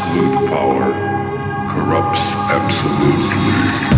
Absolute power corrupts absolutely.